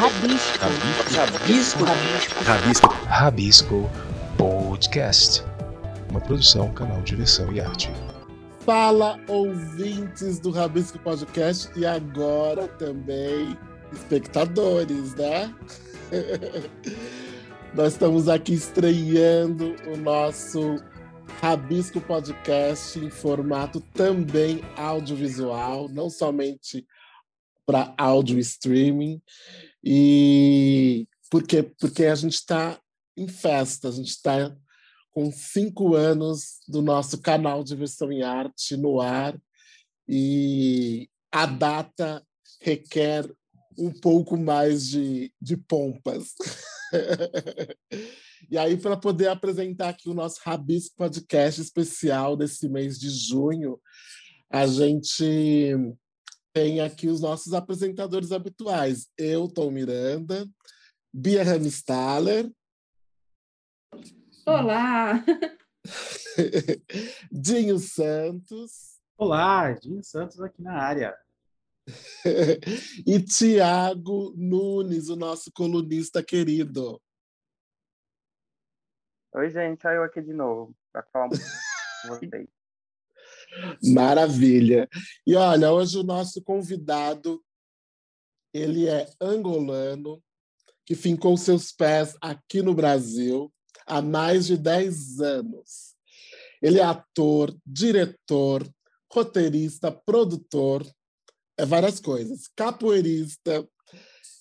Rabisco. Rabisco. Rabisco. Rabisco. Rabisco Podcast. Uma produção, canal Diversão e Arte. Fala, ouvintes do Rabisco Podcast e agora também espectadores, né? Nós estamos aqui estreando o nosso Rabisco Podcast em formato também audiovisual, não somente para áudio streaming. E por quê? Porque a gente está em festa, a gente está com cinco anos do nosso canal Diversão em Arte no ar e a data requer um pouco mais de, de pompas. e aí, para poder apresentar aqui o nosso Rabisco Podcast especial desse mês de junho, a gente tem aqui os nossos apresentadores habituais. Eu, Tom Miranda, Bia Ramstaller. Olá! Dinho Santos. Olá, Dinho Santos aqui na área. e Tiago Nunes, o nosso colunista querido. Oi, gente, olha eu aqui de novo para falar um pouco com vocês. Maravilha. E olha, hoje o nosso convidado, ele é angolano, que fincou seus pés aqui no Brasil há mais de 10 anos. Ele é ator, diretor, roteirista, produtor, é várias coisas, capoeirista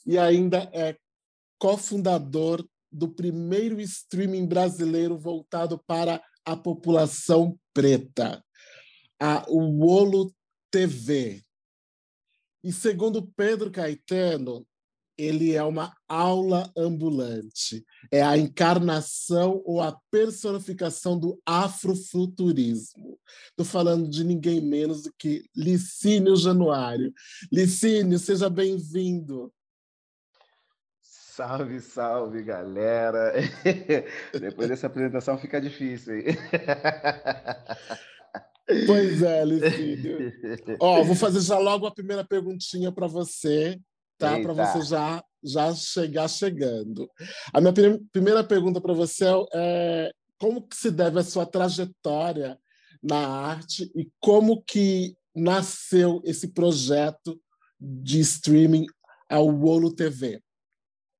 e ainda é cofundador do primeiro streaming brasileiro voltado para a população preta a Uolo TV. E segundo Pedro Caetano, ele é uma aula ambulante. É a encarnação ou a personificação do afrofuturismo. Estou falando de ninguém menos do que Licínio Januário. Licínio, seja bem-vindo. Salve, salve, galera. Depois dessa apresentação fica difícil? Pois é, Licínio. Ó, vou fazer já logo a primeira perguntinha para você, tá? Para você já já chegar chegando. A minha prim primeira pergunta para você é como que se deve a sua trajetória na arte e como que nasceu esse projeto de streaming ao Wolo TV?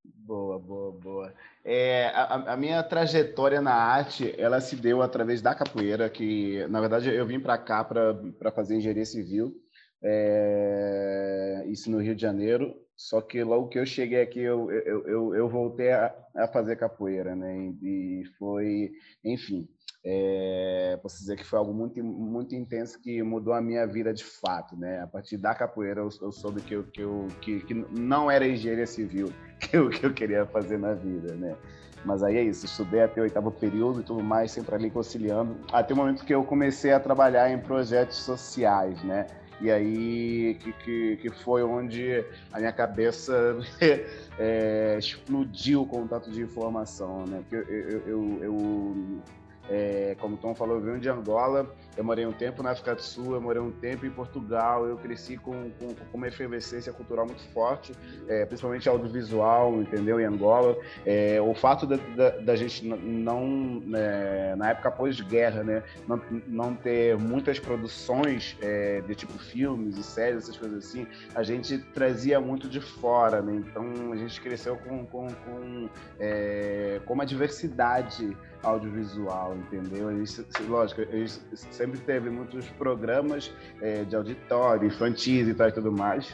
Boa, boa, boa. É, a, a, minha trajetória na arte, ela se deu através da capoeira, que, na verdade, eu vim para cá para fazer engenharia civil, é, isso no Rio de Janeiro, só que logo que eu cheguei aqui, eu, eu, eu, eu voltei a, a, fazer capoeira, né? E, foi, enfim, é, posso dizer que foi algo muito, muito intenso que mudou a minha vida de fato, né? A partir da capoeira, eu, eu soube que, eu, que, eu, que, que não era engenharia civil que eu, que eu queria fazer na vida, né? Mas aí é isso, estudei até o oitavo período e tudo mais, sempre ali conciliando, até o momento que eu comecei a trabalhar em projetos sociais, né? E aí que, que, que foi onde a minha cabeça é, explodiu o contato de informação, né? Porque eu, eu, eu, eu é, como o Tom falou, eu venho de Angola, eu morei um tempo na África do Sul, eu morei um tempo em Portugal, eu cresci com, com, com uma efervescência cultural muito forte, é, principalmente audiovisual, entendeu? Em Angola. É, o fato da, da, da gente não, é, na época pós-guerra, né, não, não ter muitas produções é, de tipo filmes e séries, essas coisas assim, a gente trazia muito de fora, né? Então a gente cresceu com, com, com, é, com uma diversidade audiovisual, entendeu? Isso, lógico, isso sempre teve muitos programas é, de auditório, infantis e tal e tudo mais.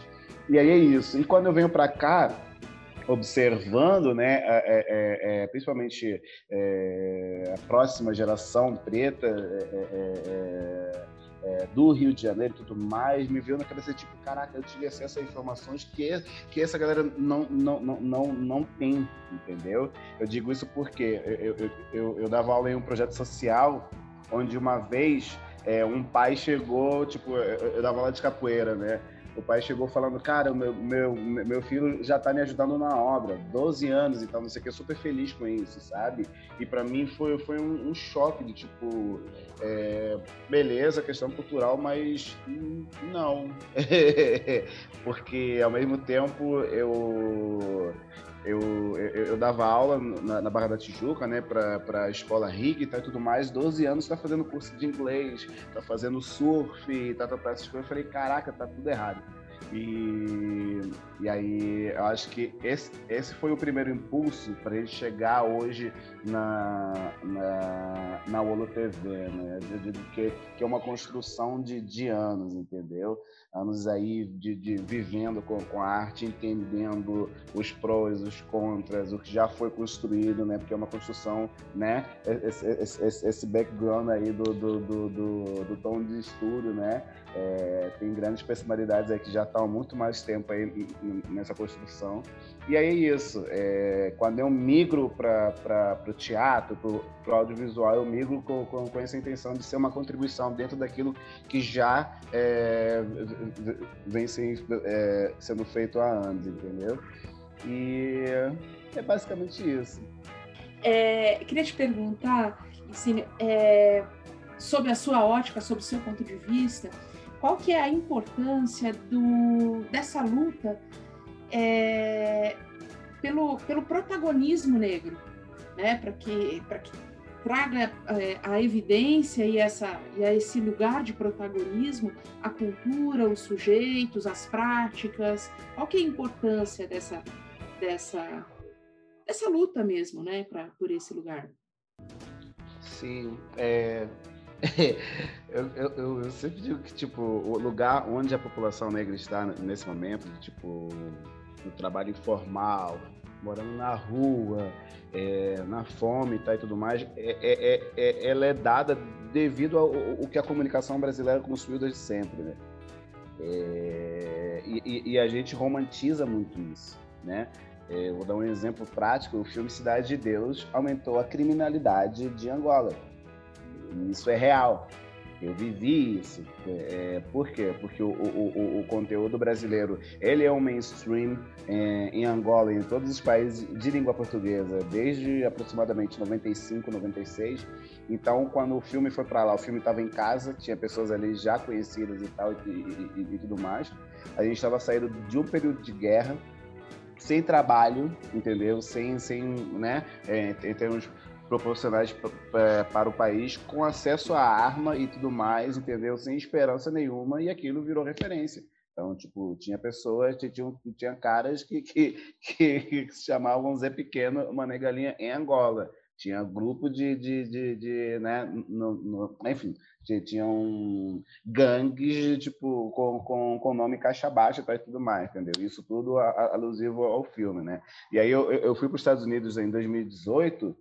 E aí é isso. E quando eu venho para cá, observando, né, é, é, é, principalmente é, a próxima geração preta, é, é, do Rio de Janeiro e tudo mais, me veio na cabeça tipo, caraca, eu tive acesso a informações que, que essa galera não, não, não, não, não tem, entendeu? Eu digo isso porque eu, eu, eu, eu dava aula em um projeto social onde uma vez é, um pai chegou, tipo, eu, eu dava aula de capoeira, né? o pai chegou falando, cara, meu, meu, meu filho já tá me ajudando na obra, 12 anos e tal, não sei o que, super feliz com isso, sabe? E para mim foi, foi um, um, choque de tipo, é, beleza, questão cultural, mas não. Porque ao mesmo tempo eu eu dava aula na, na Barra da Tijuca, né, para a escola RIG e tudo mais. 12 anos está fazendo curso de inglês, está fazendo surf, tá, tá, tá, essas coisas. Eu falei, caraca, tá tudo errado. E, e aí eu acho que esse, esse foi o primeiro impulso para ele chegar hoje na, na, na Olo TV, né? De, de, que, que é uma construção de, de anos, entendeu? Anos aí de, de vivendo com, com a arte, entendendo os prós, os contras, o que já foi construído, né? Porque é uma construção, né? Esse, esse, esse background aí do, do, do, do, do tom de estudo, né? É, tem grandes personalidades aí que já estão há muito mais tempo aí nessa construção. E aí é isso. É, quando eu migro para o teatro, para o audiovisual, eu migro com, com, com, essa intenção de ser uma contribuição dentro daquilo que já é, vem é, sendo feito há anos, entendeu? E é basicamente isso. É, queria te perguntar, é, sobre a sua ótica, sobre o seu ponto de vista, qual que é a importância do, dessa luta é, pelo, pelo protagonismo negro, né? para que, que traga é, a evidência e, essa, e a esse lugar de protagonismo a cultura, os sujeitos, as práticas. Qual que é a importância dessa, dessa, dessa luta mesmo né? Pra, por esse lugar? Sim, é, eu, eu, eu, sempre digo que, tipo, o lugar onde a população negra está nesse momento, tipo, no trabalho informal, morando na rua, é, na fome tá, e tudo mais, é, é, é, ela é dada devido ao, ao, que a comunicação brasileira construiu desde sempre, né? E, e, a gente romantiza muito isso, né? vou dar um exemplo prático, o filme Cidade de Deus aumentou a criminalidade de Angola isso é real. Eu vivi isso. É, por quê? Porque o, o, o, conteúdo brasileiro ele é um mainstream é, em Angola e em todos os países de língua portuguesa desde aproximadamente 95, 96. Então, quando o filme foi para lá, o filme estava em casa, tinha pessoas ali já conhecidas e tal e, e, e tudo mais. A gente estava saindo de um período de guerra, sem trabalho, entendeu? Sem, sem, né? É, em termos proporcionais para o país com acesso à arma e tudo mais, entendeu? Sem esperança nenhuma e aquilo virou referência. Então, tipo, tinha pessoas, tinha, tinha caras que, que, que, se chamavam Zé Pequeno, uma negalinha em Angola. Tinha grupo de, de, de, de né, no, no, enfim, tinham gangues, tipo, com, com, com nome caixa baixa e tudo mais, entendeu? Isso tudo alusivo ao filme, né? E aí eu, eu fui para os Estados Unidos em 2018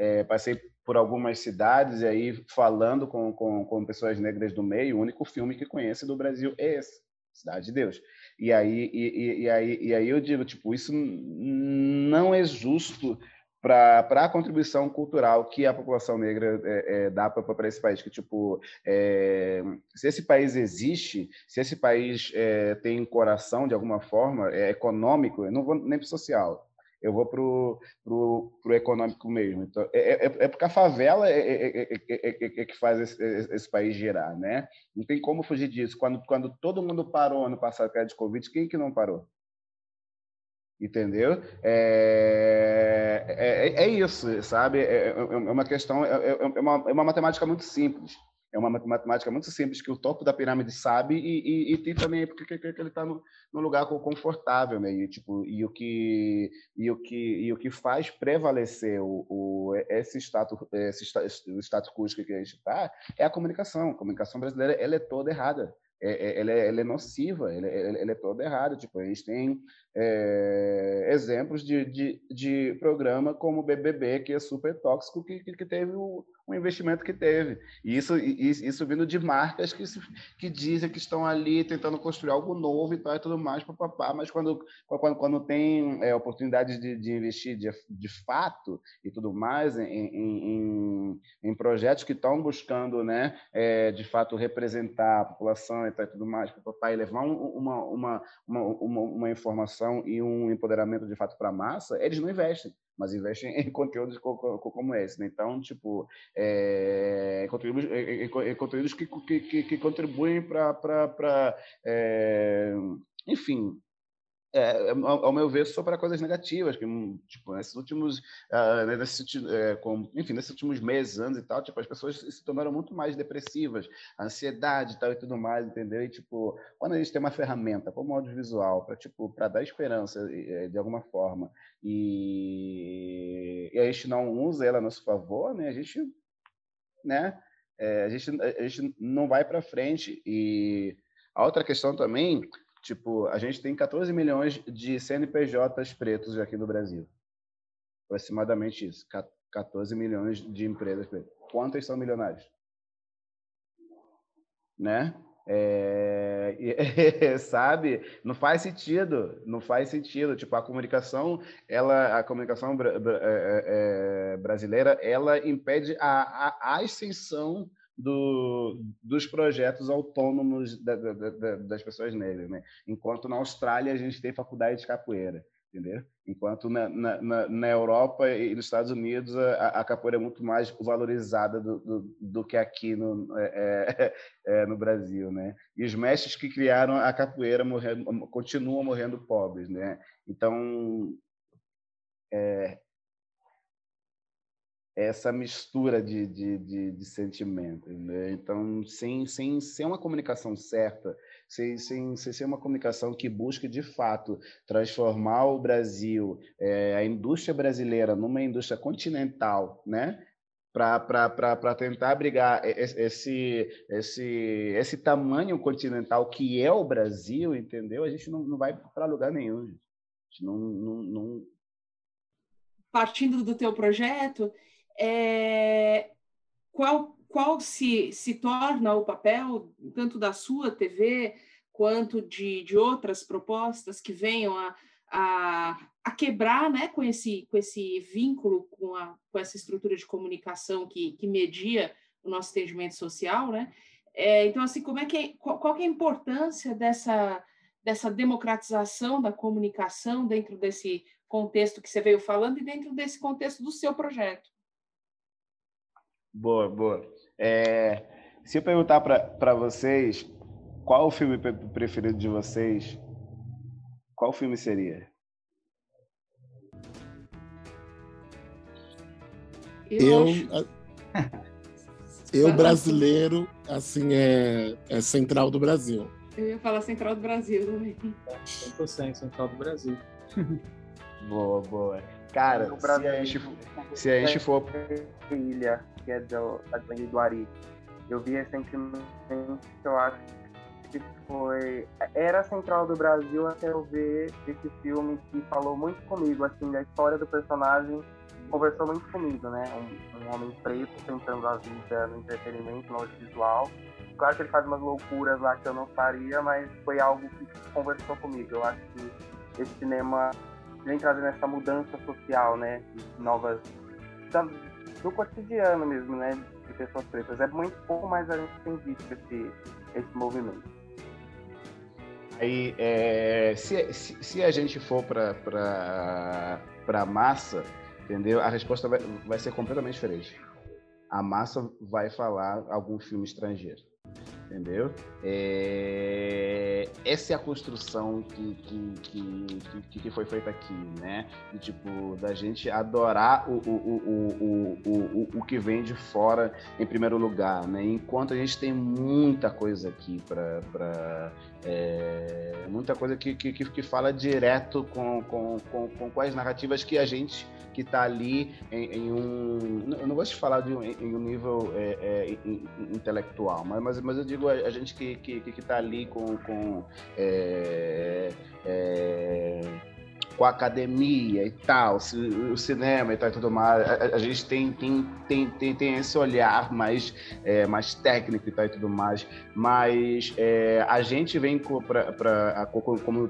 é, passei por algumas cidades e aí falando com, com, com, pessoas negras do meio, o único filme que conhece do Brasil é esse, Cidade de Deus. E aí, e, e, aí, e aí eu digo, tipo, isso não é justo para a contribuição cultural que a população negra é, é, dá para esse país. Que, tipo, é, se esse país existe, se esse país é, tem coração de alguma forma, é econômico, eu não vou nem para social, eu vou para o econômico mesmo. Então, é, é, é, porque a favela é, é, é, é que faz esse, esse, país girar, né? Não tem como fugir disso. Quando, quando todo mundo parou ano passado com de Covid, quem que não parou? Entendeu? É, é, é isso, sabe? É, uma questão, é, uma, é uma matemática muito simples é uma matemática muito simples que o topo da pirâmide sabe e, e, e tem também porque que, que ele está no, no, lugar confortável, né? E, tipo, e o que e o que e o que faz prevalecer o, o esse status esse status quo que a gente está é a comunicação. A comunicação brasileira ela é toda errada. É, é, ela, é, ela é nociva, ela, ela, é toda errada. Tipo, a gente tem é, exemplos de, de, de, programa como o BBB, que é super tóxico, que, que teve o, investimento que teve. E isso, isso vindo de marcas que, que dizem que estão ali tentando construir algo novo e tal e tudo mais, papapá, mas quando, quando, quando tem é, oportunidade de, de investir de, de fato e tudo mais em, em, em projetos que estão buscando, né, é, de fato, representar a população e tal e tudo mais, papapá, e levar uma, uma, uma, uma, uma informação e um empoderamento de fato para a massa, eles não investem, mas investem em conteúdos como esse. Né? Então, tipo, é, conteúdos, é, é, conteúdos que, que, que contribuem para, é, enfim, é, ao, ao meu ver, só para coisas negativas, que, hum, tipo, nesses últimos, uh, nesse, é, com, enfim, nesses últimos meses, anos e tal, tipo, as pessoas se tornaram muito mais depressivas, ansiedade e tal e tudo mais, entendeu? E, tipo, quando a gente tem uma ferramenta como audiovisual para, tipo, para dar esperança de alguma forma e, e a gente não usa ela a nosso favor, né? A gente, né? É, a gente, a gente não vai para frente e a outra questão também Tipo, a gente tem 14 milhões de CNPJs pretos aqui no Brasil. Aproximadamente isso. 14 milhões de empresas pretas. Quantas são milionários? Né? É, sabe? Não faz sentido, não faz sentido. Tipo, a comunicação, ela, a comunicação bra, bra, é, é, brasileira, ela impede a, a, a ascensão do, dos projetos autônomos da, da, da, das pessoas negras, né? Enquanto na Austrália a gente tem faculdade de capoeira, entendeu? Enquanto na, na, na Europa e nos Estados Unidos a, a capoeira é muito mais valorizada do, do, do que aqui no, é, é, é, no Brasil, né? E os mestres que criaram a capoeira morrendo, continuam morrendo pobres, né? Então, é, essa mistura de, de, de, de sentimentos. Né? Então, sem, sem, sem uma comunicação certa, sem, sem, sem ser uma comunicação que busque, de fato, transformar o Brasil, é, a indústria brasileira, numa indústria continental, né? para tentar abrigar esse, esse, esse tamanho continental que é o Brasil, entendeu? A gente não, não vai para lugar nenhum. A gente não, não, não... Partindo do teu projeto, é, qual, qual se, se torna o papel, tanto da sua TV, quanto de, de outras propostas que venham a, a, a quebrar né, com, esse, com esse vínculo, com, a, com essa estrutura de comunicação que, que media o nosso atendimento social, né? É, então, assim, como é que é, qual, qual é a importância dessa, dessa democratização da comunicação dentro desse contexto que você veio falando e dentro desse contexto do seu projeto? Boa, boa. É, se eu perguntar para vocês qual o filme preferido de vocês, qual filme seria? Eu, eu, eu brasileiro, assim, é, é Central do Brasil. Eu ia falar Central do Brasil também. 100% Central do Brasil. boa, boa. Cara, se a gente, se a gente for... Ilha que é do, gangue do Ari. Eu vi recentemente, eu acho que foi. Era a Central do Brasil até eu ver esse filme que falou muito comigo, assim, da história do personagem conversou muito comigo, né? Um, um homem preto tentando a vida no entretenimento, no audiovisual. Claro que ele faz umas loucuras lá que eu não faria, mas foi algo que conversou comigo. Eu acho que esse cinema vem trazendo essa mudança social, né? Novas do cotidiano mesmo, né? De pessoas pretas. É muito pouco, mas a gente tem visto esse, esse movimento. Aí, é, se, se, se, a gente for para a massa, entendeu? A resposta vai, vai ser completamente diferente. A massa vai falar algum filme estrangeiro entendeu? É... Essa é a construção que, que, que, que, foi feita aqui, né? E, tipo, da gente adorar o, o, o, o, o, o que vem de fora em primeiro lugar, né? Enquanto a gente tem muita coisa aqui para... É... muita coisa que, que, que fala direto com, com, com, com as narrativas que a gente que está ali em, em, um. Eu não gosto de falar de um, em um nível é, é, intelectual, mas, mas, mas eu digo a, a gente que que, que tá ali com. com é, é, com a academia e tal, o cinema e tal e tudo mais, a, a gente tem, tem, tem, tem, tem esse olhar mais, é, mais técnico e tal e tudo mais, mas é, a gente vem para como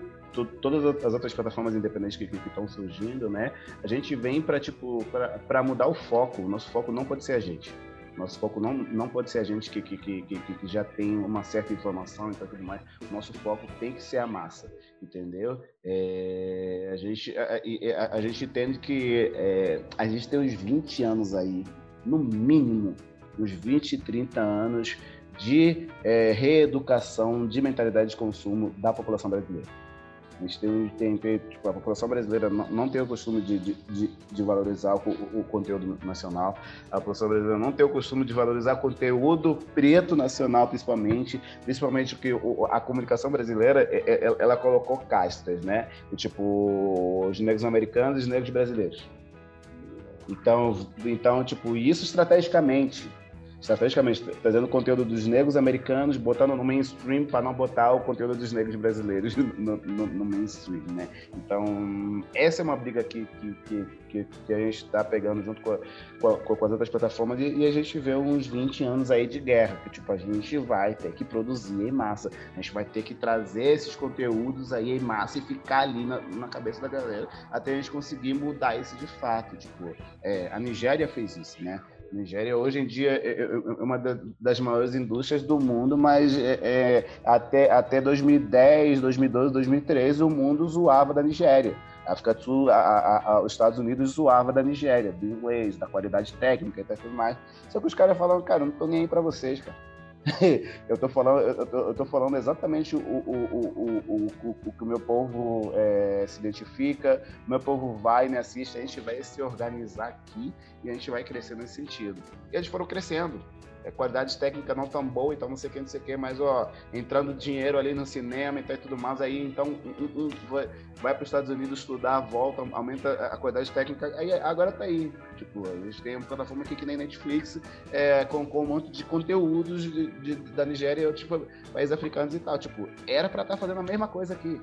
todas as outras plataformas independentes que estão surgindo, né? A gente vem para tipo para mudar o foco. O nosso foco não pode ser a gente. Nosso foco não, não pode ser a gente que, que, que, que, já tem uma certa informação e tudo mais. Nosso foco tem que ser a massa, entendeu? É, a, gente, a, a, a, gente entende que é, a gente tem uns 20 anos aí, no mínimo, uns 20, 30 anos de é, reeducação de mentalidade de consumo da população brasileira A gente tem, tem, tem tipo, a população brasileira não, não tem o costume de, de, de, valorizar o, o, conteúdo nacional, a população brasileira não tem o costume de valorizar conteúdo preto nacional, principalmente, principalmente porque a comunicação brasileira, é, é, ela colocou castas, né? Tipo, os negros americanos e os negros brasileiros. Então, então, tipo, isso estrategicamente estrategicamente trazendo conteúdo dos negros americanos, botando no mainstream para não botar o conteúdo dos negros brasileiros no, no, no mainstream, né? Então, essa é uma briga que, que, que, que a gente está pegando junto com, a, com, a, com, as outras plataformas e, e, a gente vê uns 20 anos aí de guerra, que tipo, a gente vai ter que produzir em massa, a gente vai ter que trazer esses conteúdos aí em massa e ficar ali na, na cabeça da galera até a gente conseguir mudar isso de fato, tipo, é, a Nigéria fez isso, né? Nigéria hoje em dia é, é, é uma das maiores indústrias do mundo, mas é, é, até, até 2010, 2012, 2013 o mundo zoava da Nigéria. A África do Sul, a, a, a, os Estados Unidos zoava da Nigéria, do inglês, da qualidade técnica e tudo mais. Só que os caras falavam, cara, não tô nem aí para vocês, cara. eu tô falando, eu tô, eu tô falando exatamente o, o, o, o, o, que o meu povo é, se identifica, meu povo vai, me assiste, a gente vai se organizar aqui e a gente vai crescer nesse sentido. E eles foram crescendo é, qualidade técnica não tão boa, então não sei o que, não sei o que, mas ó, entrando dinheiro ali no cinema e tudo mais, aí então um, um, vai, vai para os Estados Unidos estudar, volta, aumenta a qualidade técnica, aí agora tá aí. Tipo, a gente tem uma plataforma aqui que nem Netflix, é, com, com um monte de conteúdos de, de, da Nigéria, tipo, países africanos e tal. Tipo, era para estar tá fazendo a mesma coisa aqui.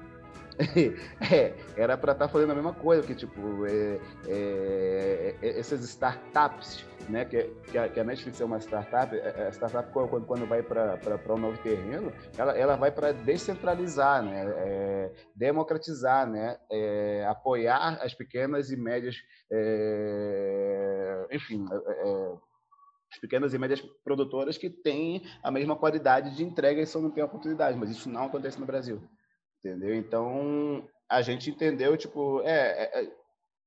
é, era para estar tá fazendo a mesma coisa, que tipo, é, é, é essas startups, né, que, que, a, que, a, Netflix é uma startup, a é, é, startup quando, quando vai para um novo terreno, ela, ela vai para descentralizar, né, democratizar, né, apoiar as pequenas e médias, enfim, as pequenas e médias produtoras que têm a mesma qualidade de entrega e só não têm oportunidade, mas isso não acontece no Brasil entendeu? Então, a gente entendeu, tipo, é, é, é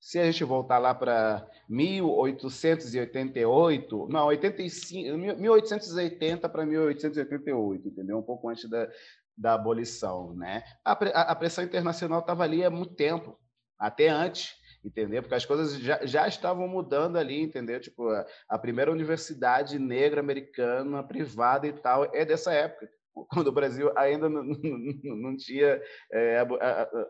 se a gente voltar lá para 1888, não, 85, 1880 para 1888, entendeu? Um pouco antes da, da abolição, né? A, a pressão internacional estava ali há muito tempo, até antes, entendeu? Porque as coisas já, já estavam mudando ali, entendeu? Tipo, a, a primeira universidade negra americana privada e tal é dessa época quando o Brasil ainda não, não, não tinha é,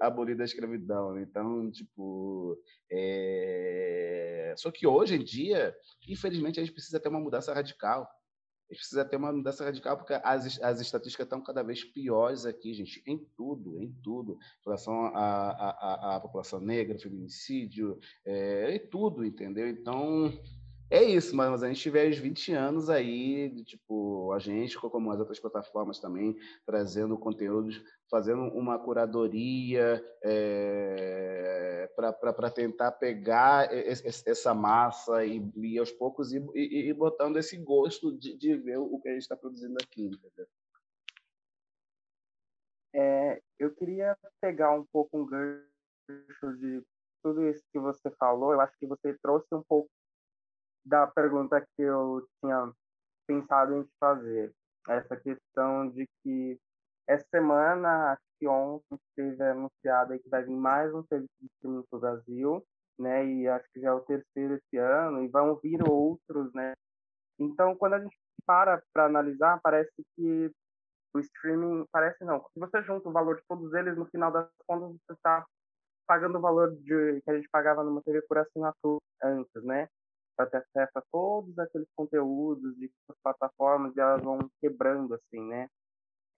abolido a escravidão. Então, tipo, é... só que hoje em dia, infelizmente, a gente precisa ter uma mudança radical. A gente precisa ter uma mudança radical porque as, as estatísticas estão cada vez piores aqui, gente, em tudo, em tudo. Em relação à, à, à população negra, feminicídio, é, em tudo, entendeu? Então, é isso, mas a gente tiver os 20 anos aí, tipo, a gente, como as outras plataformas também, trazendo conteúdos, fazendo uma curadoria é, para tentar pegar essa massa e, e aos poucos ir, botando esse gosto de, de ver o que a gente está produzindo aqui, entendeu? É, eu queria pegar um pouco um gancho de tudo isso que você falou. Eu acho que você trouxe um pouco da pergunta que eu tinha pensado em fazer. Essa questão de que essa semana, acho que ontem, teve anunciado que vai vir mais um serviço de streaming para o Brasil, né? E acho que já é o terceiro esse ano, e vão vir outros, né? Então, quando a gente para para analisar, parece que o streaming, parece não, se você junta o valor de todos eles, no final das contas, você está pagando o valor de, que a gente pagava numa TV por assinatura antes, né? Para ter acesso a todos aqueles conteúdos de plataformas e elas vão quebrando assim, né?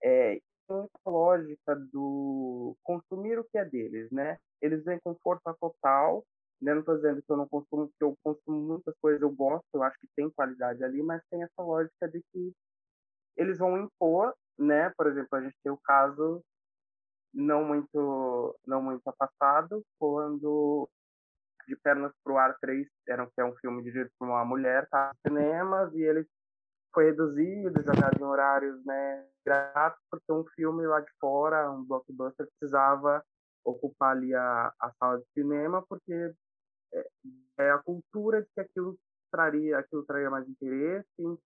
É muita lógica do consumir o que é deles, né? Eles vêm com força total, né? Não estou dizendo que eu não consumo, porque eu consumo muitas coisas, eu gosto, eu acho que tem qualidade ali, mas tem essa lógica de que eles vão impor, né? Por exemplo, a gente tem o caso não muito não muito afastado quando de Pernas pro Ar 3, era, que é um filme dirigido por uma mulher, tá nos cinemas, e ele foi reduzido, jogado em horários né, grátis, porque um filme lá de fora, um blockbuster, precisava ocupar ali a, a sala de cinema, porque é, é a cultura de que aquilo traria, aquilo traria mais interesse.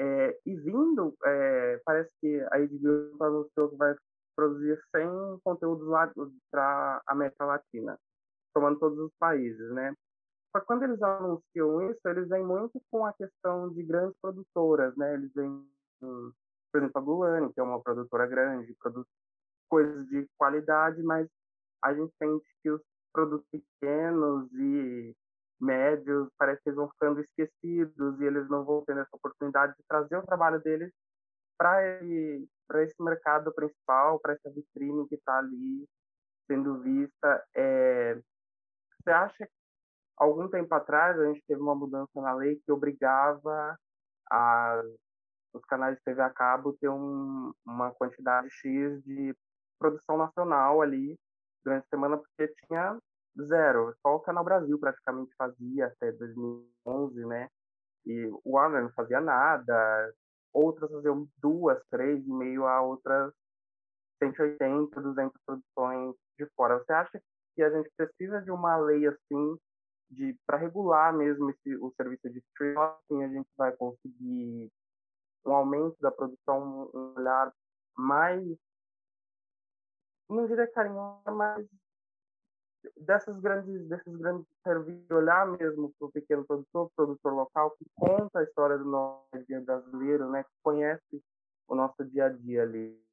É, e vindo, é, parece que a HBO anunciou que vai produzir 100 conteúdos para América Latina, tomando todos os países, né? Só que quando eles anunciam isso, eles vêm muito com a questão de grandes produtoras, né? Eles vêm, por exemplo, a Gulani, que é uma produtora grande, produz coisas de qualidade, mas a gente sente que os produtos pequenos e médios parece que eles vão ficando esquecidos e eles não vão tendo essa oportunidade de trazer o trabalho deles para esse mercado principal, para essa vitrine que está ali sendo vista. É, você acha que algum tempo atrás a gente teve uma mudança na lei que obrigava a, os canais de TV a cabo ter um, uma quantidade X de produção nacional ali durante a semana, porque tinha zero. Só o Canal Brasil praticamente fazia até 2011, né? E o Warner não fazia nada, outras faziam duas, três, e meio a outras 180, 200 produções de fora. Você acha que a gente precisa de uma lei assim de para regular mesmo esse, o serviço de streaming, assim a gente vai conseguir um aumento da produção, um olhar mais não diria carinhoso, mas dessas grandes, desses grandes serviços, olhar mesmo para o pequeno produtor, produtor local, que conta a história do nosso dia brasileiro, né, que conhece o nosso dia a dia ali.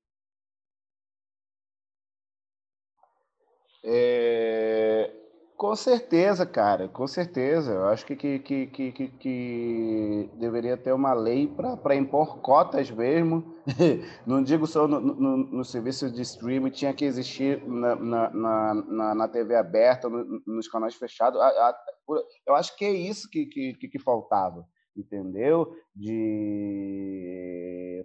É, com certeza, cara, com certeza. Eu acho que, que, que, que, que deveria ter uma lei para impor cotas mesmo. Não digo só no, no, no, serviço de streaming, tinha que existir na, na, na, na TV aberta, no, nos canais fechados. Eu acho que é isso que, que, que faltava entendeu? De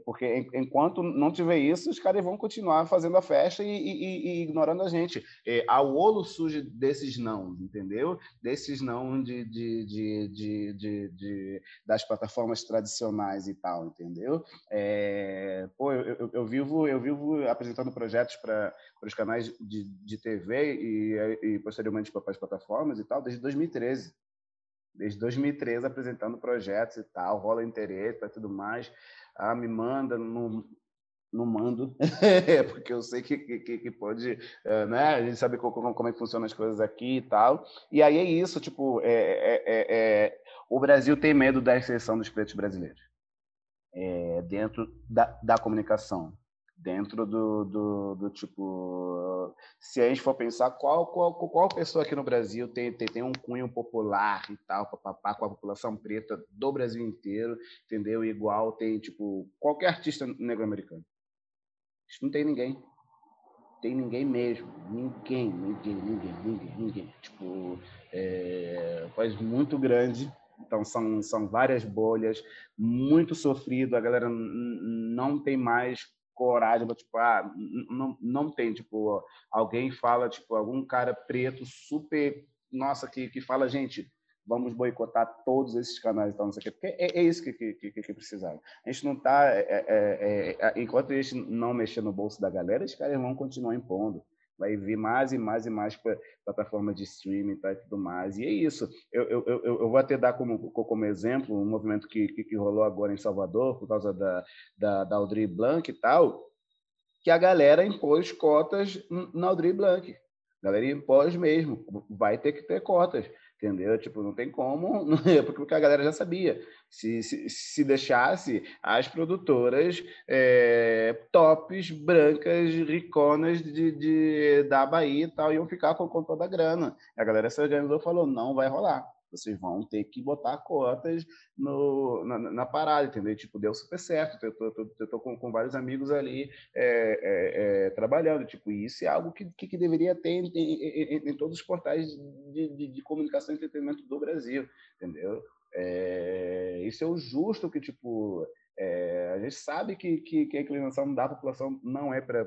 porque enquanto não tiver isso, os caras vão continuar fazendo a festa e, e, e ignorando a gente. É, a olo surge desses não, entendeu? Desses não de, de, de, de, das plataformas tradicionais e tal, entendeu? É, pô, eu, eu, eu, vivo eu vivo apresentando projetos para os canais de, de TV e, e posteriormente para as plataformas e tal desde 2013 desde 2013 apresentando projetos e tal, rola interesse e tudo mais. Ah, me manda, não, não mando, porque eu sei que, que, que pode, eh, né? A gente sabe como, como é que funcionam as coisas aqui e tal. E aí é isso, tipo, é, é, é, é o Brasil tem medo da exceção dos pretos brasileiros é, dentro da, da comunicação dentro do, do, do, tipo se a gente for pensar qual qual, qual pessoa aqui no Brasil tem, tem, tem um cunho popular e tal papapá, com a população preta do Brasil inteiro entendeu? Igual tem tipo qualquer artista negro-americano não tem ninguém. Tem ninguém mesmo. Ninguém ninguém ninguém ninguém ninguém. Tipo é, faz muito grande. Então, são, são várias bolhas, muito sofrido, a galera não tem mais coragem, tipo, ah, não, não tem, tipo, alguém fala, tipo, algum cara preto super, nossa, que, que fala, gente, vamos boicotar todos esses canais, então, não sei o quê, porque é, é isso que, que, que, que precisava. A gente não está, é, é, é, é, enquanto a gente não mexer no bolso da galera, os caras vão continuar impondo vai vir mais e mais e mais para plataformas de streaming tá, e tudo mais. E é isso. Eu, eu, eu, eu vou até dar como, como exemplo um movimento que, que, que rolou agora em Salvador, por causa da, da, da Audrey Blanc e tal, que a galera impôs cotas na Audrey Blanc. A galera impôs mesmo, vai ter que ter cotas entendeu? Tipo, não tem como, porque a galera já sabia. Se, se, se deixasse, as produtoras é, tops, brancas, riconas de, de, da Bahia e tal, iam ficar com, com toda a grana. A galera se organizou e falou, não vai rolar vocês vão ter que botar cotas no, na, na parada, entendeu? Tipo, deu super certo. Eu tô, tô, tô com, com, vários amigos ali é, é, é, trabalhando. Tipo, isso é algo que, que, que deveria ter em, em, em, em, todos os portais de, de, de, comunicação e entretenimento do Brasil, entendeu? É, isso é o justo que, tipo, é, a gente sabe que, que, que, a inclinação da população não é para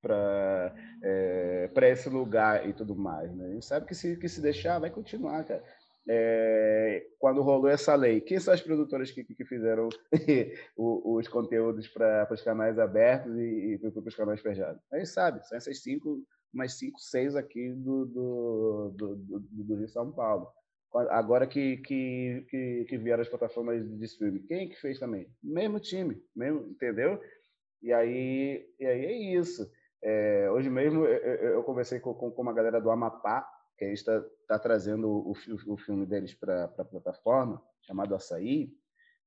para é, esse lugar e tudo mais. Né? A gente sabe que se, que se deixar, vai continuar, cara. É, quando rolou essa lei, quem são as produtoras que, que fizeram os conteúdos para os canais abertos e, e para os canais fechados? A gente sabe, são essas cinco, mais cinco, seis aqui do, do, do, do, do Rio São Paulo. Agora que, que, que, que vieram as plataformas de streaming, quem que fez também? Mesmo time, mesmo, entendeu? E aí, e aí é isso. É, hoje mesmo eu, eu conversei com, com, uma galera do Amapá, que está tá trazendo o, o filme deles para a plataforma, chamado Açaí,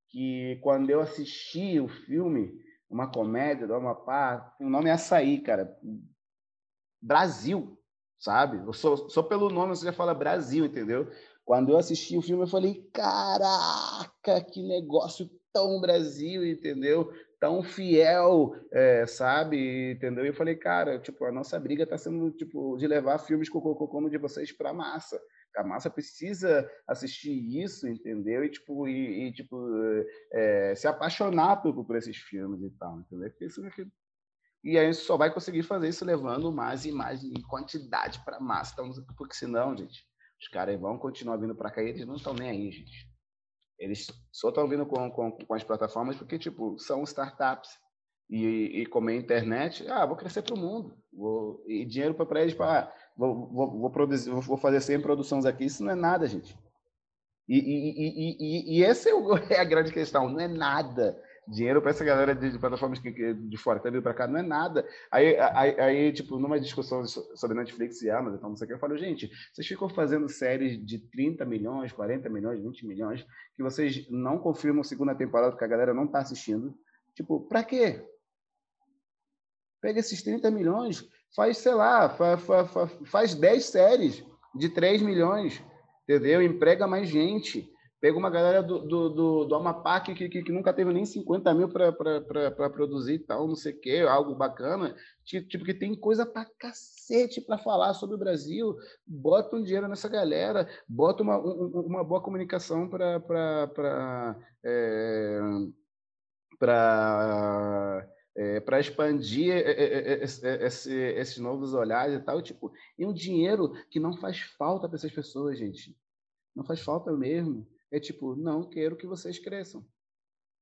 que quando eu assisti o filme, uma comédia do Amapá, o nome é Açaí, cara. Brasil, sabe? Só pelo nome você já fala Brasil, entendeu? Quando eu assisti o filme, eu falei, caraca, que negócio tão Brasil, entendeu? Tão fiel, é, sabe? Entendeu? E eu falei, cara, tipo, a nossa briga está sendo, tipo, de levar filmes como de vocês para massa a massa precisa assistir isso, entendeu? E tipo, e, e tipo é, se apaixonar por, por esses filmes e tal, entendeu? Isso, e aí só vai conseguir fazer isso levando mais e mais em quantidade para massa, então, porque senão, gente, os caras vão continuar vindo para cá e eles não estão nem aí, gente. Eles só estão vindo com, com, com as plataformas porque, tipo, são startups. E, e como é internet, ah, vou crescer para o mundo. Vou, e dinheiro para eles, para vou, vou, vou, produzir, vou fazer 100 produções aqui, isso não é nada, gente. E, e, e, e essa é, é, a grande questão, não é nada. Dinheiro para essa galera de, de plataformas que, que, de fora que tá vindo para cá não é nada. Aí, aí, aí, tipo, numa discussão sobre Netflix e Amazon, então, não sei o que, eu falo, gente, vocês ficam fazendo séries de 30 milhões, 40 milhões, 20 milhões, que vocês não confirmam segunda temporada porque a galera não está assistindo. Tipo, para quê? Pega esses 30 milhões, faz, sei lá, faz, faz, faz 10 séries de 3 milhões, entendeu? Emprega mais gente. Pega uma galera do, do, do, do Amapá que, que, que nunca teve nem 50 mil para produzir tal, não sei o quê, algo bacana. Tipo, que tem coisa para cacete para falar sobre o Brasil. Bota um dinheiro nessa galera, bota uma, uma boa comunicação para. É, para é, para expandir esse, esses novos olhares e tal, tipo, e um dinheiro que não faz falta para essas pessoas, gente. Não faz falta mesmo. É tipo, não quero que vocês cresçam.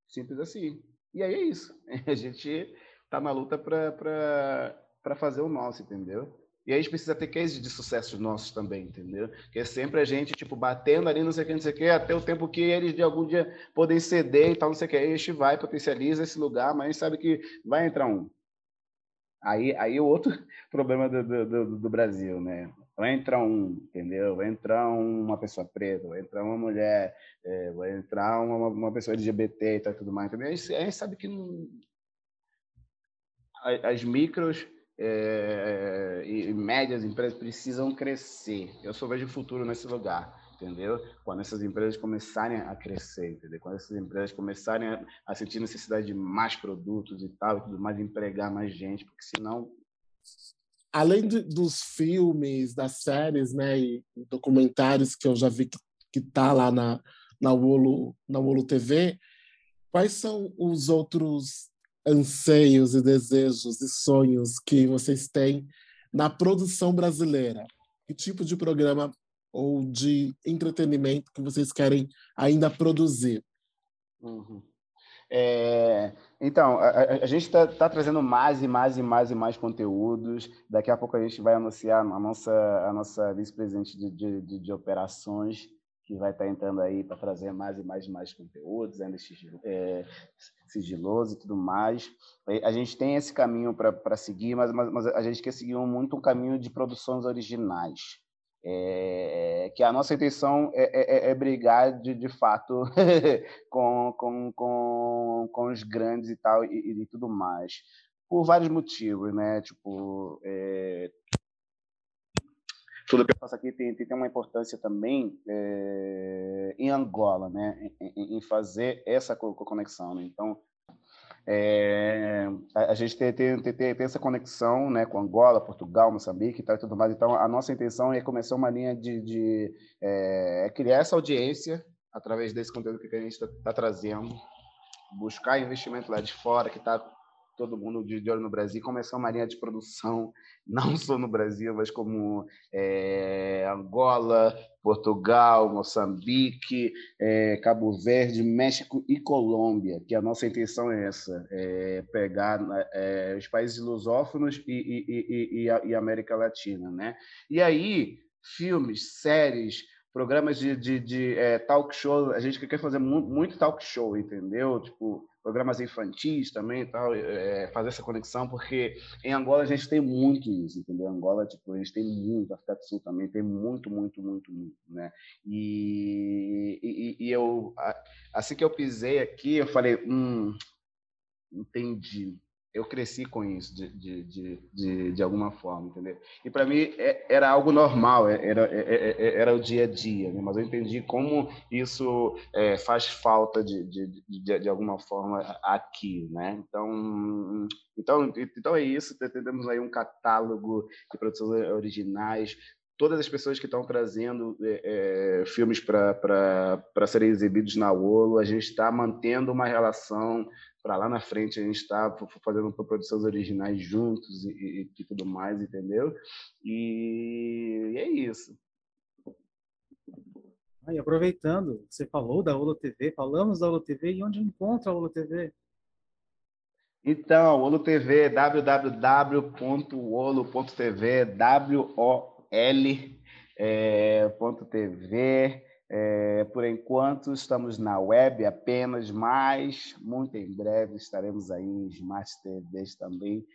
Simples assim. E aí é isso. A gente tá na luta para fazer o nosso, entendeu? E aí a gente precisa ter cases de sucesso nossos também, entendeu? Que é sempre a gente, tipo, batendo ali, não sei o que, não sei o que, até o tempo que eles de algum dia podem ceder e tal, não sei o que. Aí a gente vai, potencializa esse lugar, mas a gente sabe que vai entrar um. Aí, aí o outro problema do, do, do Brasil, né? Vai entrar um, entendeu? Vai entrar uma pessoa preta, vai entrar uma mulher, é, vai entrar uma, uma pessoa LGBT e tal, tudo mais. Entendeu? A gente, a gente sabe que não... as micros é, e médias empresas precisam crescer. Eu só vejo futuro nesse lugar, entendeu? Quando essas empresas começarem a crescer, entendeu? Quando essas empresas começarem a, a sentir necessidade de mais produtos e tal, e tudo mais, empregar mais gente, porque senão além de, dos filmes, das séries, né, e documentários que eu já vi que, que tá lá na na Wolo, na Wolo TV, quais são os outros anseios e desejos e sonhos que vocês têm na produção brasileira? Que tipo de programa ou de entretenimento que vocês querem ainda produzir? Uhum. É, então, a, a gente está tá trazendo mais e mais e mais e mais conteúdos. Daqui a pouco a gente vai anunciar a nossa, a nossa vice-presidente de, de, de, de operações, que vai estar entrando aí para trazer mais e mais e mais conteúdos, ainda é, sigiloso e tudo mais. A gente tem esse caminho para seguir, mas, mas, mas, a gente quer seguir muito um caminho de produções originais. É, que a nossa intenção é, é, é brigar de, de fato com, com, com, com os grandes e tal e, e tudo mais por vários motivos, né? Tipo, é, tudo que eu faço aqui tem, tem uma importância também é, em Angola, né? Em, em, fazer essa conexão. Né? Então, é, a, gente tem, tem, tem, tem, essa conexão né, com Angola, Portugal, Moçambique e tal e tudo mais. Então, a nossa intenção é começar uma linha de, de é, criar essa audiência através desse conteúdo que a gente está tá trazendo, buscar investimento lá de fora, que está todo mundo de olho no Brasil, começar uma linha de produção, não só no Brasil, mas como é, Angola, Portugal, Moçambique, é, Cabo Verde, México e Colômbia, que a nossa intenção é essa, é pegar é, os países lusófonos e, e, e, e, América Latina. Né? E aí, filmes, séries, programas de, de, de é, talk show, a gente quer fazer muito talk show, entendeu? Tipo, programas infantis também tal, é, fazer essa conexão, porque em Angola a gente tem muito isso, entendeu? Angola, tipo, a gente tem muito, África Sul também tem muito, muito, muito, muito, né? E, e, e eu, assim que eu pisei aqui, eu falei, hum, entendi, eu cresci com isso de, de, de, de, de alguma forma, entendeu? E para mim é, era algo normal, é, era, é, é, era o dia a dia, né? mas eu entendi como isso é, faz falta de, de, de, de, alguma forma aqui, né? Então, então, então é isso, temos aí um catálogo de produções originais, todas as pessoas que estão trazendo é, é, filmes para serem exibidos na Olo, a gente está mantendo uma relação para lá na frente a gente está fazendo produções originais juntos e, e, tudo mais, entendeu? E, e é isso. Ah, e aproveitando, você falou da Olo TV, falamos da Olo TV, e onde encontra a Olo TV? Então, Olo TV, www.olo.tv, W-O-L, é, .tv, é, por enquanto, estamos na web apenas, mas muito em breve estaremos aí em Smart TVs também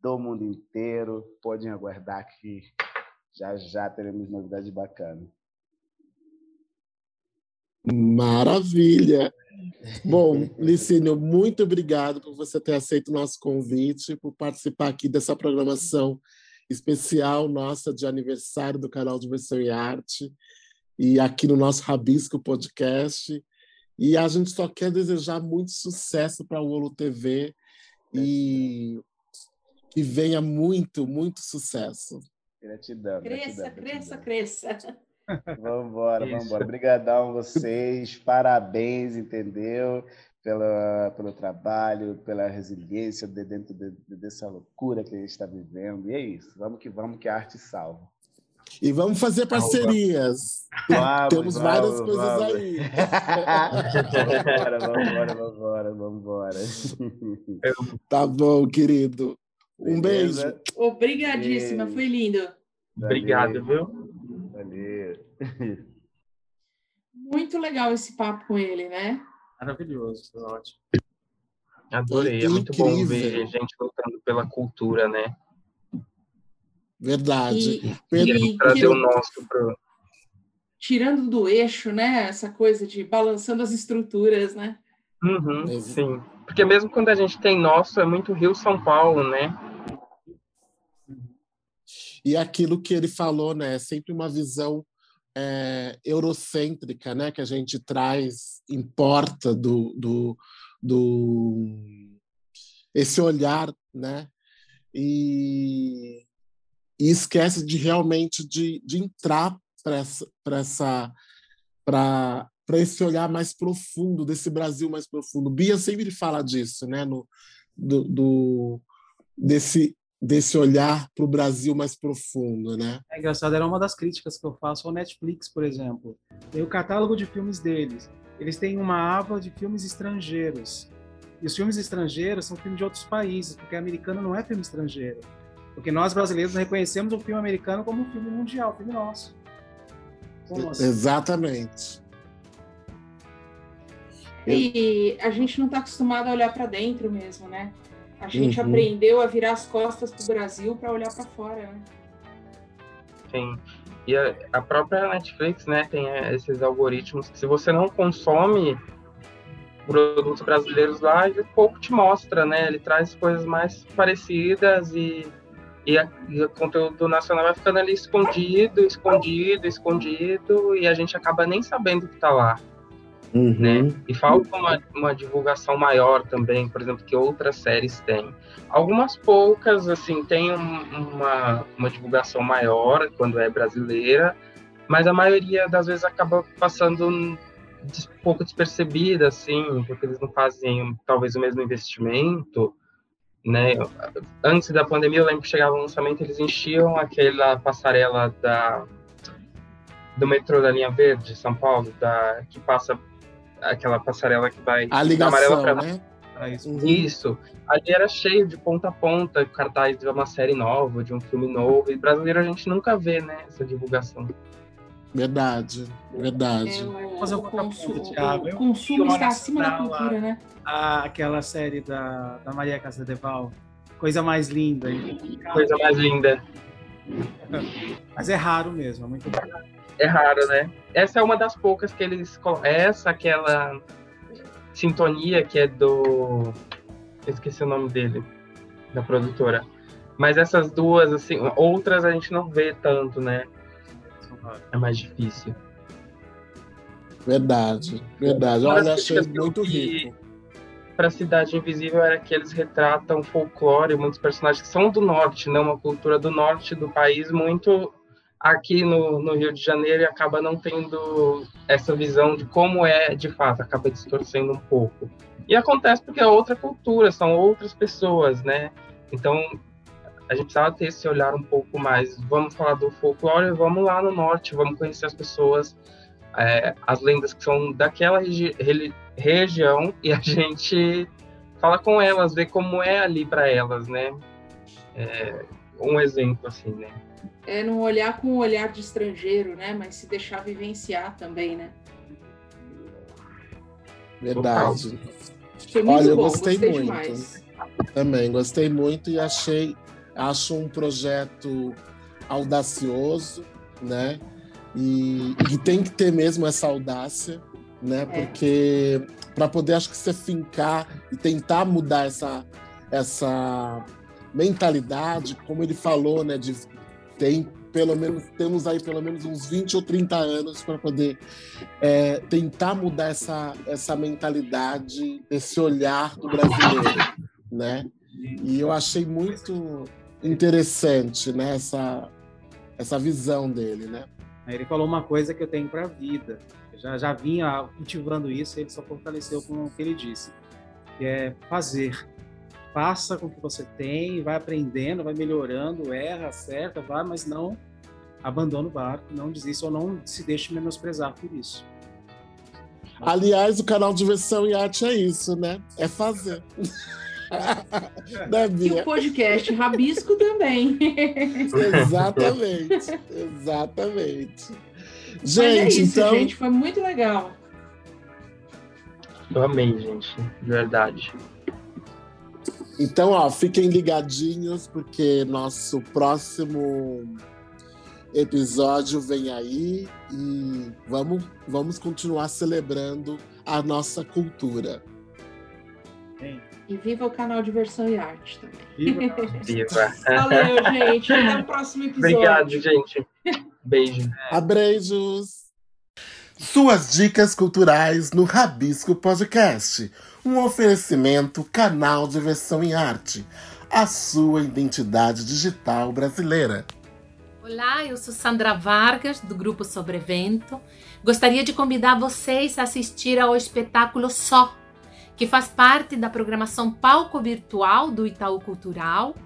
do mundo inteiro. Podem aguardar que já já teremos novidades bacanas. Maravilha! Bom, Licínio, muito obrigado por você ter aceito o nosso convite, por participar aqui dessa programação especial nossa de aniversário do canal Diversão e Arte e aqui no nosso Rabisco Podcast. E a gente só quer desejar muito sucesso para o Olo TV e que venha muito, muito sucesso. Gratidão. Cresça, gratidão, cresça, cresça. Vamos embora, vamos embora. Obrigadão vocês, parabéns, entendeu? Pela, pelo trabalho, pela resiliência de dentro de, de, dessa loucura que a gente está vivendo. E é isso, vamos que vamos, que a arte salva. E vamos fazer parcerias. Vamos, Temos vamos, várias vamos, coisas aí. vamos embora, vamos embora. Tá bom, querido. Um Beleza. beijo. Obrigadíssima, foi lindo. Obrigado, viu? Valeu. Muito legal esse papo com ele, né? Maravilhoso, ótimo. Adorei, é muito bom ver gente lutando pela cultura, né? Verdade. E, e, trazer o nosso pro... Tirando do eixo, né? Essa coisa de balançando as estruturas, né? Uhum, sim. Porque mesmo quando a gente tem nosso, é muito Rio São Paulo, né? E aquilo que ele falou, né? É sempre uma visão é, eurocêntrica, né? Que a gente traz, importa do, do, do esse olhar, né? E e esquece de realmente de, de entrar para essa para essa esse olhar mais profundo desse Brasil mais profundo. Bia sempre fala disso, né? No, do, do desse desse olhar para o Brasil mais profundo, né? É engraçado, era uma das críticas que eu faço ao Netflix, por exemplo. Tem o catálogo de filmes deles. Eles têm uma aba de filmes estrangeiros. E os filmes estrangeiros são filmes de outros países, porque americano não é filme estrangeiro. Porque nós brasileiros reconhecemos o filme americano como um filme mundial, filme nosso. Assim? Exatamente. E a gente não está acostumado a olhar para dentro mesmo, né? A gente uhum. aprendeu a virar as costas para o Brasil para olhar para fora. Né? Sim. E a, a, própria Netflix, né, tem é, esses algoritmos que se você não consome produtos brasileiros lá, ele pouco te mostra, né? Ele traz coisas mais parecidas e e, a, e, o conteúdo nacional vai ficando ali escondido, escondido, escondido, e a gente acaba nem sabendo que está lá. Uhum. Né? E falta uma, uma divulgação maior também, por exemplo, que outras séries têm. Algumas poucas, assim, tem um, uma, uma divulgação maior quando é brasileira, mas a maioria das vezes acaba passando um pouco despercebida, assim, porque eles não fazem talvez o mesmo investimento, né? Antes da pandemia, eu lembro que chegava o lançamento, eles enchiam aquela passarela da do metrô da linha verde de São Paulo, da que passa aquela passarela que vai a ligação, pra... né? Isso. Uhum. isso. Ali era cheio de ponta a ponta, cartaz de uma série nova, de um filme novo. E brasileiro a gente nunca vê, né? Essa divulgação. Verdade, verdade. É, o, Fazer o uma consu- pergunta, Thiago. o consumo está acima da cultura, né? Ah, aquela série da, da Maria Casadeval, Coisa Mais Linda. Coisa mais linda. Mas é raro mesmo, é muito bom. É raro, né? Essa é uma das poucas que eles. colo- Essa, aquela sintonia que é do. eu Esqueci o nome dele, da produtora. Mas essas duas, assim, outras a gente não vê tanto, né? É mais difícil. Verdade, verdade. Olha, achei muito rico. Para Cidade Invisível era que eles retratam folclore, muitos personagens que são do norte, né? Uma cultura do norte do país muito aqui no, no Rio de Janeiro e acaba não tendo essa visão de como é de fato, acaba distorcendo um pouco. E acontece porque é outra cultura, são outras pessoas, né? Então a gente precisava ter esse olhar um pouco mais. Vamos falar do folclore, vamos lá no norte, vamos conhecer as pessoas, é, as lendas que são daquela regi região e a gente fala com elas, vê como é ali para elas, né? É, um exemplo assim, né? É não olhar com o olhar de estrangeiro, né? Mas se deixar vivenciar também, né? Verdade. Foi muito Olha, eu bom, gostei muito. demais. Também gostei muito e achei, acho um projeto audacioso, né? E, e tem que ter mesmo essa audácia, né? Porque para poder acho que você fincar e tentar mudar essa essa mentalidade, como ele falou, né, de tem pelo menos temos aí pelo menos uns 20 ou 30 anos para poder é, tentar mudar essa, essa mentalidade, esse olhar do brasileiro, né? E eu achei muito interessante, né, essa, essa visão dele, né? Ele falou uma coisa que eu tenho para a vida. Já, já vinha cultivando isso ele só fortaleceu com o que ele disse, que é fazer. Faça com o que você tem, vai aprendendo, vai melhorando, erra, acerta, vai, mas não abandona o barco, não desista ou não se deixe menosprezar por isso. Aliás, o canal Diversão e Arte é isso, né? É fazer. né, E o podcast Rabisco também. Exatamente, exatamente. É Gente, isso, então, gente. Foi muito legal. Eu amei, gente, de verdade. Então, ó, fiquem ligadinhos porque nosso próximo episódio vem aí e vamos, vamos continuar celebrando a nossa cultura. E viva o canal Diversão e Arte também. viva Viva. Valeu, gente. Até o próximo episódio. Obrigado, gente. Beijo. Abreijos! Suas dicas culturais no Rabisco Podcast. Um oferecimento canal Diversão em Arte. A sua identidade digital brasileira. Olá, eu sou Sandra Vargas, do Grupo Sobrevento. Gostaria de convidar vocês a assistir ao espetáculo Só, que faz parte da programação Palco Virtual do Itaú Cultural.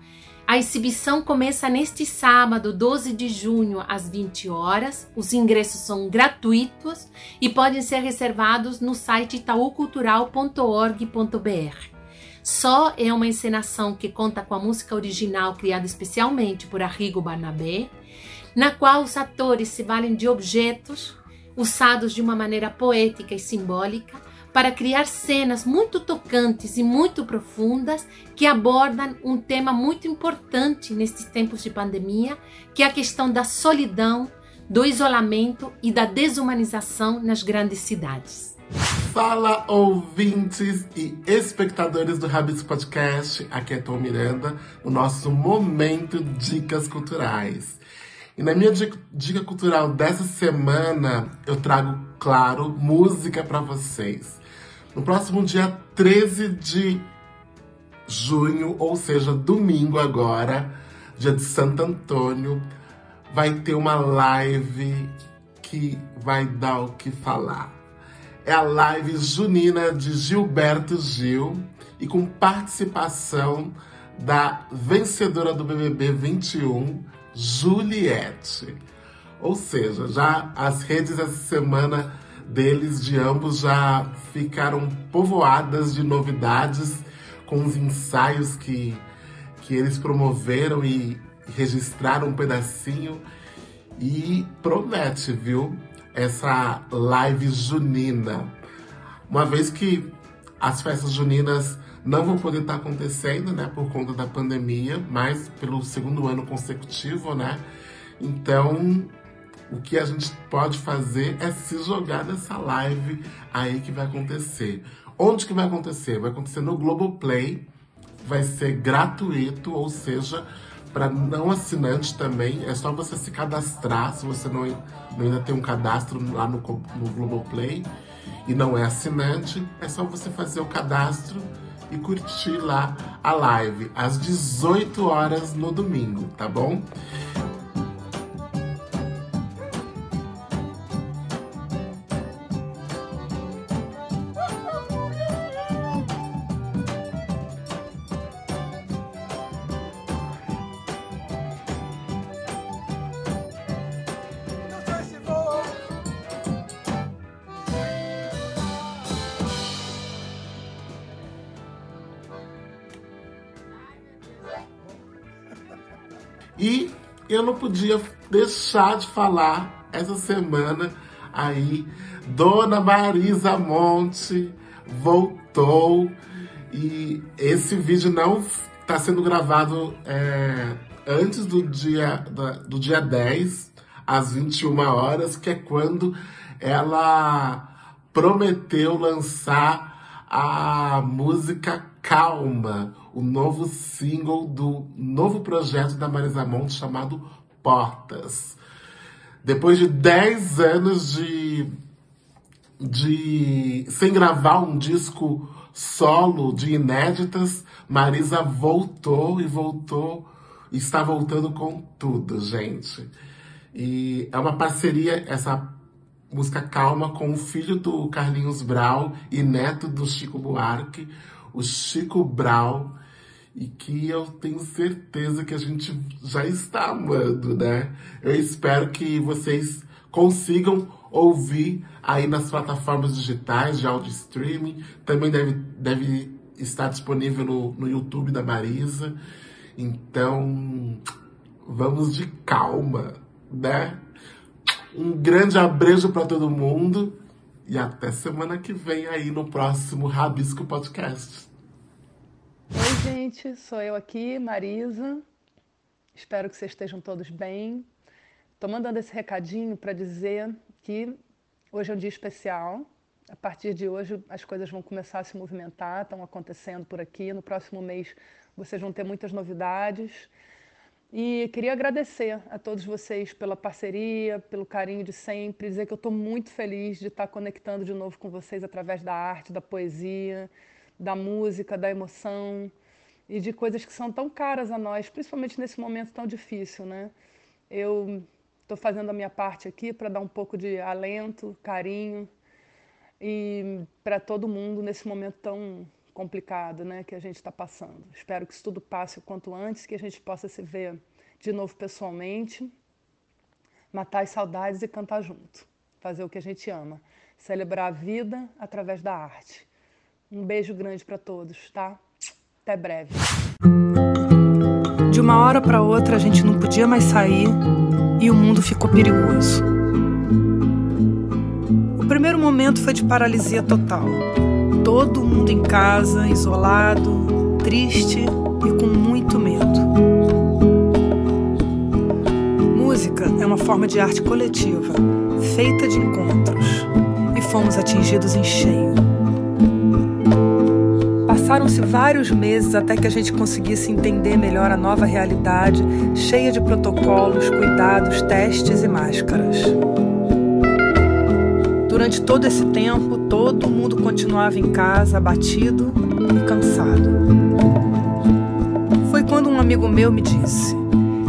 A exibição começa neste sábado, 12 de junho, às 20 horas. Os ingressos são gratuitos e podem ser reservados no site itaucultural.org.br. Só é uma encenação que conta com a música original criada especialmente por Arrigo Barnabé, na qual os atores se valem de objetos usados de uma maneira poética e simbólica para criar cenas muito tocantes e muito profundas que abordam um tema muito importante nestes tempos de pandemia, que é a questão da solidão, do isolamento e da desumanização nas grandes cidades. Fala, ouvintes e espectadores do Rabisco Podcast. Aqui é Tom Miranda, no nosso Momento Dicas Culturais. E na minha dica cultural dessa semana, eu trago, claro, música para vocês. No próximo dia 13 de junho, ou seja, domingo agora, dia de Santo Antônio, vai ter uma live que vai dar o que falar. É a live junina de Gilberto Gil e com participação da vencedora do BBB 21, Juliette. Ou seja, já as redes essa semana deles, de ambos, já ficaram povoadas de novidades com os ensaios que, que eles promoveram e registraram um pedacinho. e promete, viu? Essa live junina. Uma vez que as festas juninas não vão poder estar acontecendo, né, por conta da pandemia, mas pelo segundo ano consecutivo, né? Então, o que a gente pode fazer é se jogar nessa live aí que vai acontecer. Onde que vai acontecer? Vai acontecer no Globoplay, vai ser gratuito, ou seja, para não assinante também, é só você se cadastrar, se você não, não ainda tem um cadastro lá no, no Globoplay e não é assinante, é só você fazer o cadastro e curtir lá a live às 18 horas no domingo, tá bom? E eu não podia deixar de falar essa semana aí, Dona Marisa Monte voltou e esse vídeo não está sendo gravado é, antes do dia, do dia 10, às 21 horas, que é quando ela prometeu lançar a música Calma, o novo single do novo projeto da Marisa Monte chamado Portas. Depois de 10 anos de, de sem gravar um disco solo de inéditas, Marisa voltou e voltou, está voltando com tudo, gente. E é uma parceria, essa música Calma, com o filho do Carlinhos Brau e neto do Chico Buarque, o Chico Brau e que eu tenho certeza que a gente já está amando, né? Eu espero que vocês consigam ouvir aí nas plataformas digitais de áudio streaming. Também deve, deve estar disponível no, no YouTube da Marisa. Então, vamos de calma, né? Um grande abraço para todo mundo e até semana que vem aí no próximo Rabisco Podcast. Oi, gente, sou eu aqui, Marisa. Espero que vocês estejam todos bem. Estou mandando esse recadinho para dizer que hoje é um dia especial. A partir de hoje, as coisas vão começar a se movimentar, estão acontecendo por aqui. No próximo mês, vocês vão ter muitas novidades. E queria agradecer a todos vocês pela parceria, pelo carinho de sempre, dizer que eu estou muito feliz de estar conectando de novo com vocês através da arte, da poesia da música, da emoção e de coisas que são tão caras a nós, principalmente nesse momento tão difícil, né? Eu estou fazendo a minha parte aqui para dar um pouco de alento, carinho e para todo mundo nesse momento tão complicado, né, que a gente está passando. Espero que isso tudo passe o quanto antes, que a gente possa se ver de novo pessoalmente, matar as saudades e cantar junto, fazer o que a gente ama, celebrar a vida através da arte. Um beijo grande para todos, tá? Até breve. De uma hora para outra a gente não podia mais sair e o mundo ficou perigoso. O primeiro momento foi de paralisia total. Todo mundo em casa, isolado, triste e com muito medo. Música é uma forma de arte coletiva, feita de encontros, e fomos atingidos em cheio. Passaram-se vários meses até que a gente conseguisse entender melhor a nova realidade, cheia de protocolos, cuidados, testes e máscaras. Durante todo esse tempo, todo mundo continuava em casa, abatido e cansado. Foi quando um amigo meu me disse: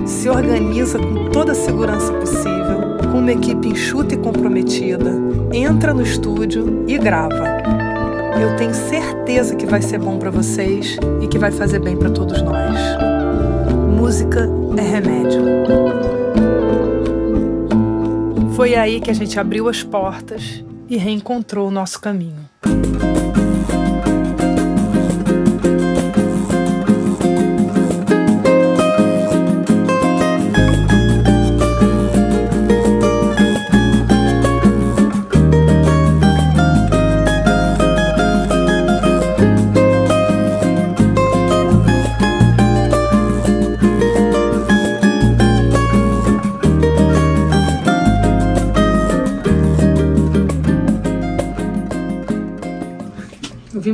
se organiza com toda a segurança possível, com uma equipe enxuta e comprometida, entra no estúdio e grava. Eu tenho certeza que vai ser bom para vocês e que vai fazer bem para todos nós. Música é remédio. Foi aí que a gente abriu as portas e reencontrou o nosso caminho.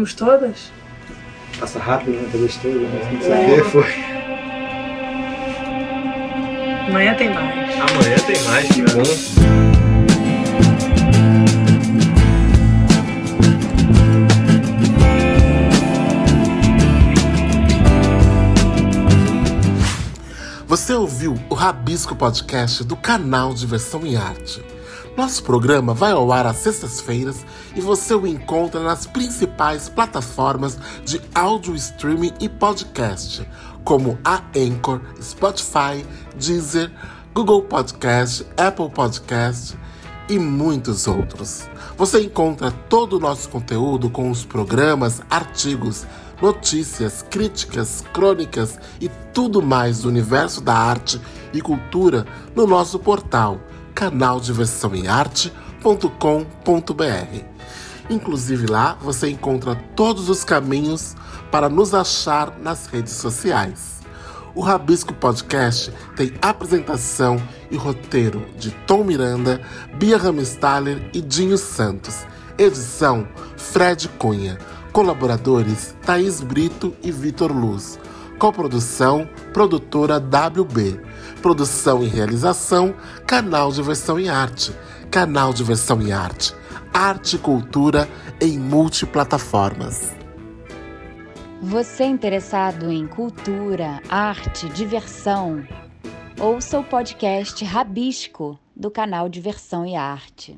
Vimos todas? Passa rápido, né? Tá gostoso, né? Não sei o que foi. Amanhã tem mais. Amanhã tem mais, que bom. Você ouviu o Rabisco Podcast do canal Diversão e Arte. Nosso programa vai ao ar às sextas-feiras e você o encontra nas principais plataformas de áudio streaming e podcast, como a Anchor, Spotify, Deezer, Google Podcast, Apple Podcast e muitos outros. Você encontra todo o nosso conteúdo com os programas, artigos, notícias, críticas, crônicas e tudo mais do universo da arte e cultura no nosso portal canaldiversãoearte.com.br. Inclusive lá você encontra todos os caminhos para nos achar nas redes sociais. O Rabisco Podcast tem apresentação e roteiro de Tom Miranda, Bia Ramestaler e Dinho Santos. Edição Fred Cunha. Colaboradores Thaís Brito e Vitor Luz. Coprodução Produtora WB. Produção e realização Canal Diversão e Arte. Canal Diversão e Arte. Arte e cultura em multiplataformas. Você interessado em cultura, arte, diversão? Ouça o podcast Rabisco do canal Diversão e Arte.